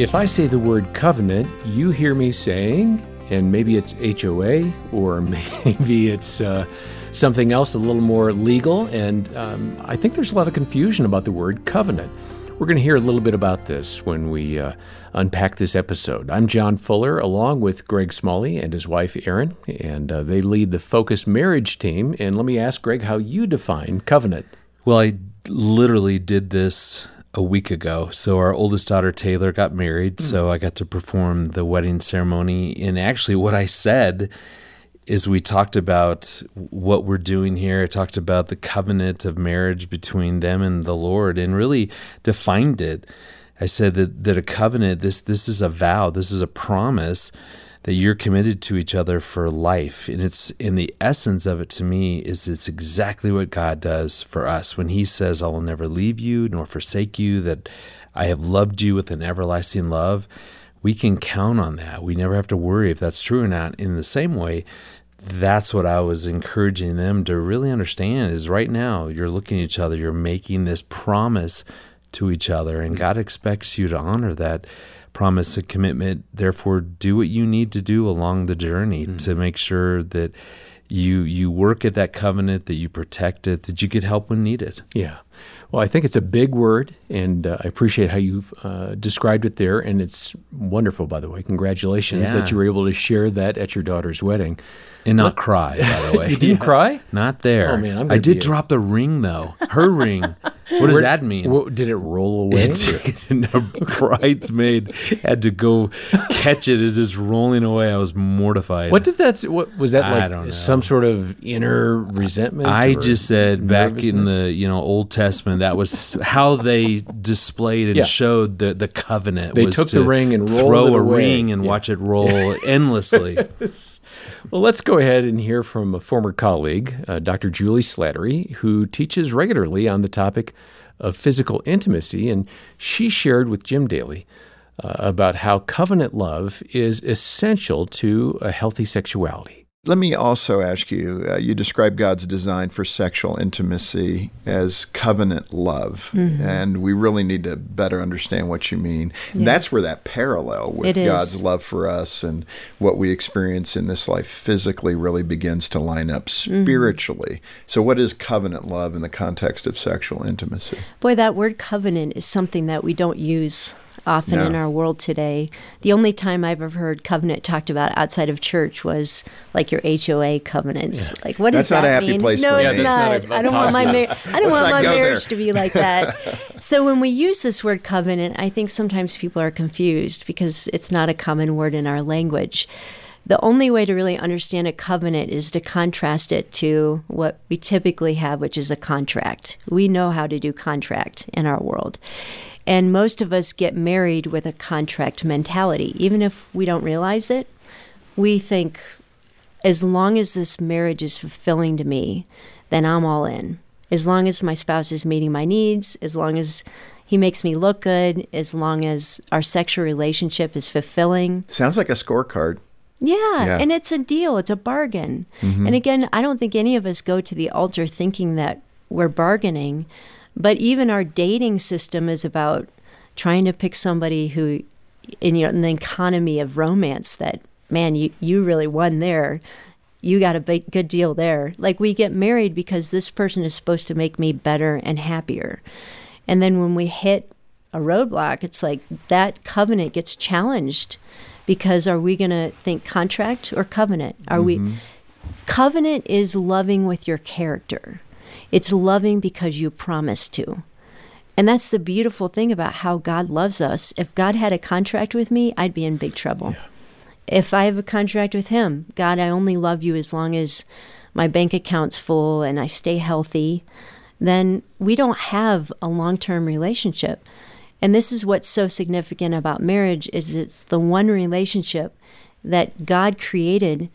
If I say the word covenant, you hear me saying, and maybe it's HOA or maybe it's uh, something else a little more legal. And um, I think there's a lot of confusion about the word covenant. We're going to hear a little bit about this when we uh, unpack this episode. I'm John Fuller, along with Greg Smalley and his wife Erin, and uh, they lead the Focus Marriage team. And let me ask Greg how you define covenant. Well, I literally did this a week ago. So our oldest daughter Taylor got married, mm. so I got to perform the wedding ceremony. And actually, what I said is we talked about what we're doing here. I talked about the covenant of marriage between them and the Lord, and really defined it. I said that that a covenant this this is a vow, this is a promise that you're committed to each other for life. And it's in the essence of it to me is it's exactly what God does for us when he says I will never leave you nor forsake you that I have loved you with an everlasting love. We can count on that. We never have to worry if that's true or not. In the same way, that's what I was encouraging them to really understand is right now you're looking at each other, you're making this promise to each other, and God expects you to honor that promise and commitment. Therefore, do what you need to do along the journey mm-hmm. to make sure that you you work at that covenant, that you protect it, that you get help when needed. Yeah. Well, I think it's a big word, and uh, I appreciate how you've uh, described it there. And it's wonderful, by the way. Congratulations yeah. that you were able to share that at your daughter's wedding. And not cry, by the way. you didn't yeah. cry? Not there. Oh, man. i did drop the ring, though. Her ring. What does Where, that mean? What, did it roll away? It, it, a bridesmaid had to go catch it as it's rolling away. I was mortified. What did that? What was that like? Some sort of inner resentment. I just said back in the you know Old Testament that was how they displayed and yeah. showed the the covenant. They took the ring and throw a ring and yeah. watch it roll endlessly. well, let's go ahead and hear from a former colleague, uh, Dr. Juli Slattery, who teaches regularly on the topic of physical intimacy, and she shared with Jim Daly uh, about how covenant love is essential to a healthy sexuality. Let me also ask you uh, you describe God's design for sexual intimacy as covenant love. Mm-hmm. And we really need to better understand what you mean. Yeah. that's where that parallel with God's love for us and what we experience in this life physically really begins to line up mm-hmm. spiritually. Mm-hmm. So, what is covenant love in the context of sexual intimacy? Boy, that word covenant is something that we don't use often no. in our world today. The only time I've ever heard covenant talked about outside of church was like your HOA covenants. Yeah. Like what That's does that mean? That's not a happy place no, it's not. not I don't want my mar- I don't want my marriage there. to be like that. so when we use this word covenant, I think sometimes people are confused because it's not a common word in our language. The only way to really understand a covenant is to contrast it to what we typically have, which is a contract. We know how to do contract in our world. And most of us get married with a contract mentality. Even if we don't realize it, we think, as long as this marriage is fulfilling to me, then I'm all in. As long as my spouse is meeting my needs, as long as he makes me look good, as long as our sexual relationship is fulfilling. Sounds like a scorecard. Yeah, yeah. and it's a deal, it's a bargain. Mm-hmm. And again, I don't think any of us go to the altar thinking that we're bargaining. But even our dating system is about trying to pick somebody who, in, you know, in the economy of romance, that man, you you really won there. You got a big, good deal there. Like we get married because this person is supposed to make me better and happier. And then when we hit a roadblock, it's like that covenant gets challenged because are we going to think contract or covenant? Are mm-hmm. we covenant is loving with your character. It's loving because you promised to. And that's the beautiful thing about how God loves us. If God had a contract with me, I'd be in big trouble. Yeah. If I have a contract with Him, God, I only love you as long as my bank account's full and I stay healthy, then we don't have a long term relationship. And this is what's so significant about marriage is it's the one relationship that God created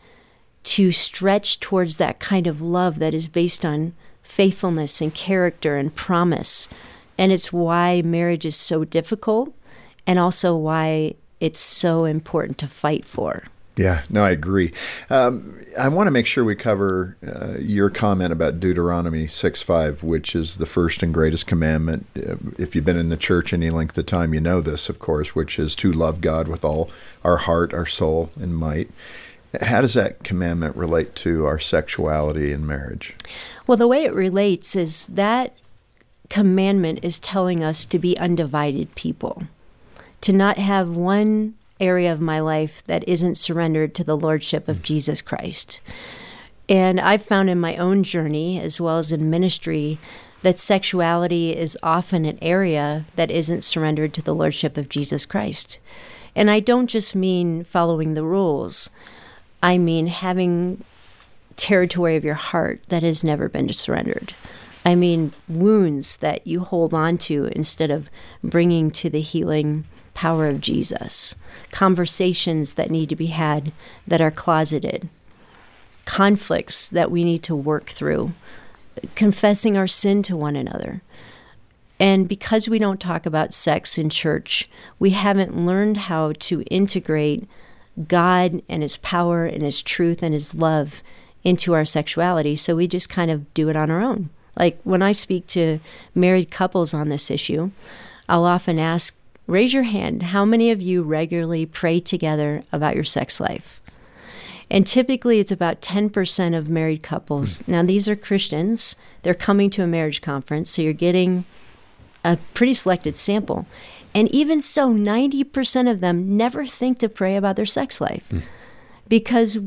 to stretch towards that kind of love that is based on faithfulness and character and promise. And it's why marriage is so difficult and also why it's so important to fight for. Yeah, no, I agree. Um, I want to make sure we cover uh, your comment about Deuteronomy 6 5, which is the first and greatest commandment. Uh, if you've been in the church any length of time, you know this, of course, which is to love God with all our heart, our soul, and might. How does that commandment relate to our sexuality in marriage? Well, the way it relates is that commandment is telling us to be undivided people, to not have one area of my life that isn't surrendered to the Lordship of mm-hmm. Jesus Christ. And I've found in my own journey, as well as in ministry, that sexuality is often an area that isn't surrendered to the Lordship of Jesus Christ. And I don't just mean following the rules, I mean having territory of your heart that has never been surrendered. I mean wounds that you hold on to instead of bringing to the healing power of Jesus, conversations that need to be had that are closeted, conflicts that we need to work through, confessing our sin to one another. And because we don't talk about sex in church, we haven't learned how to integrate God and His power and His truth and His love into our sexuality. So we just kind of do it on our own. Like when I speak to married couples on this issue, I'll often ask Raise your hand. How many of you regularly pray together about your sex life? And typically it's about 10% of married couples. Mm. Now, these are Christians. They're coming to a marriage conference, so you're getting a pretty selected sample. And even so, 90% of them never think to pray about their sex life mm. because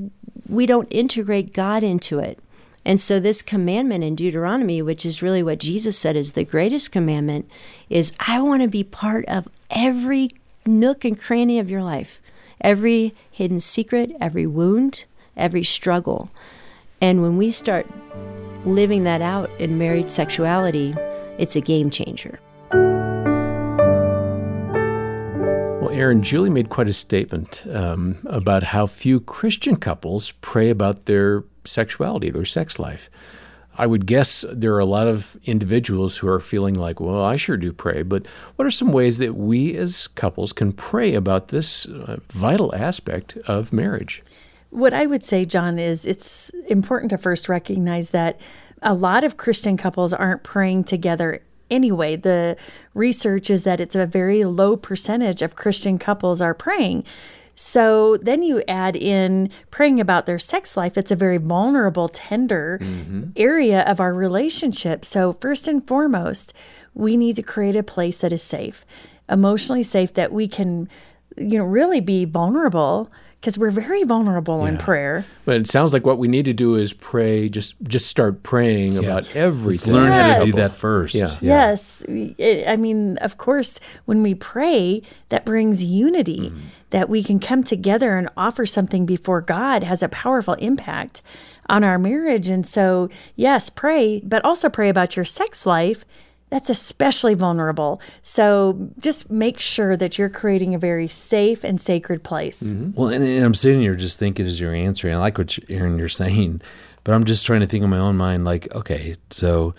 we don't integrate God into it. And so, this commandment in Deuteronomy, which is really what Jesus said is the greatest commandment, is I want to be part of every nook and cranny of your life, every hidden secret, every wound, every struggle. And when we start living that out in married sexuality, it's a game changer. Erin, Juli made quite a statement um, about how few Christian couples pray about their sexuality, their sex life. I would guess there are a lot of individuals who are feeling like, well, I sure do pray, but what are some ways that we as couples can pray about this uh, vital aspect of marriage? What I would say, John, is it's important to first recognize that a lot of Christian couples aren't praying together anyway. The research is that it's a very low percentage of Christian couples are praying. So then you add in praying about their sex life. It's a very vulnerable, tender mm-hmm. area of our relationship. So, first and foremost, we need to create a place that is safe, emotionally safe, that we can, you know, really be vulnerable because we're very vulnerable yeah. in prayer. But it sounds like what we need to do is pray. Just just start praying yeah. about everything. learn yes. how to do that first. Yeah. yeah. Yes, I mean, of course, when we pray, that brings unity. Mm-hmm. That we can come together and offer something before God has a powerful impact on our marriage. And so, yes, pray, but also pray about your sex life that's especially vulnerable. So just make sure that you're creating a very safe and sacred place. Mm-hmm. Well, and, and, I'm sitting here just thinking as you're answering, I like what you, Erin you're saying, but I'm just trying to think in my own mind, like, okay, so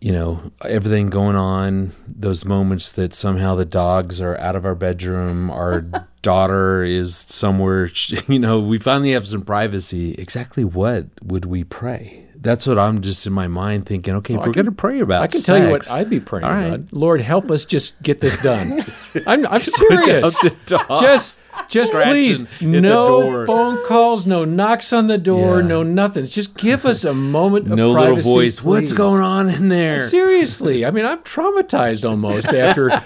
you know everything going on, those moments that somehow the dogs are out of our bedroom, our daughter is somewhere, you know, we finally have some privacy. Exactly what would we pray? That's what I'm just in my mind thinking. Okay, well, if we're going to pray about, I can sex, tell you what I'd be praying right. about. Lord, help us just get this done. I'm, I'm serious. just, just please, no phone calls, no knocks on the door, yeah. no nothing. Just give us a moment of no privacy. little voice. Please. What's going on in there? Seriously, I mean, I'm traumatized almost after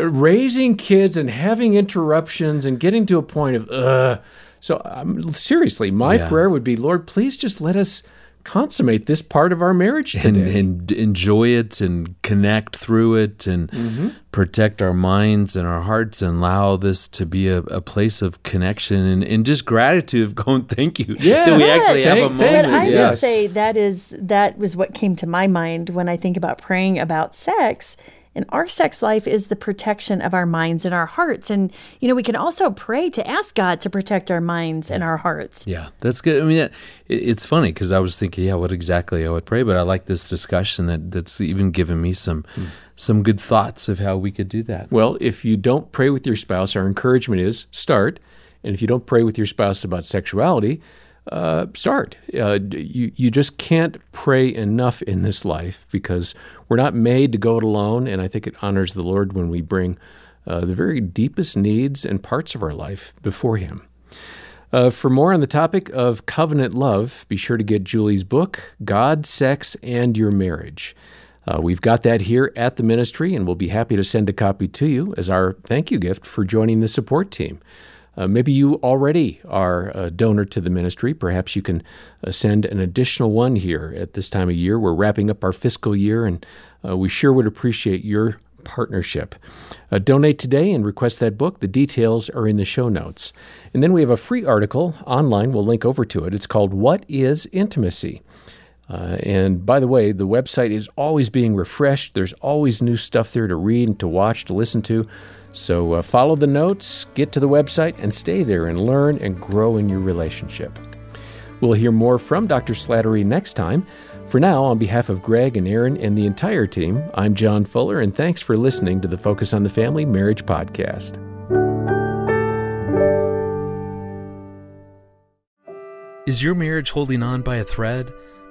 raising kids and having interruptions and getting to a point of uh. So um, seriously, my yeah. prayer would be, Lord, please just let us consummate this part of our marriage today. And, and enjoy it and connect through it and mm-hmm. protect our minds and our hearts and allow this to be a, a place of connection and, and, just gratitude of going, thank you. Yes. That we actually thank, have a moment. I yes. would say that is that was what came to my mind when I think about praying about sex and our sex life is the protection of our minds and our hearts. And, you know, we can also pray to ask God to protect our minds and our hearts. Yeah, that's good. I mean, it, it's funny because I was thinking, yeah, what exactly I would pray, but I like this discussion that, that's even given me some. Mm. Some good thoughts of how we could do that. Well, if you don't pray with your spouse, our encouragement is start. And if you don't pray with your spouse about sexuality, uh, start. Uh, you, you just can't pray enough in this life because we're not made to go it alone. And I think it honors the Lord when we bring uh, the very deepest needs and parts of our life before Him. Uh, for more on the topic of covenant love, be sure to get Juli's book, God, Sex, and Your Marriage. Uh, we've got that here at the ministry, and we'll be happy to send a copy to you as our thank you gift for joining the support team. Uh, maybe you already are a donor to the ministry. Perhaps you can uh, send an additional one here at this time of year. We're wrapping up our fiscal year, and uh, we sure would appreciate your partnership. Uh, donate today and request that book. The details are in the show notes. And then we have a free article online. We'll link over to it. It's called What is Intimacy? Uh, and by the way, the website is always being refreshed. There's always new stuff there to read and to watch, to listen to. So uh, follow the notes, get to the website, and stay there and learn and grow in your relationship. We'll hear more from Dr. Slattery next time. For now, on behalf of Greg and Erin and the entire team, I'm John Fuller, and thanks for listening to the Focus on the Family Marriage Podcast. Is your marriage holding on by a thread?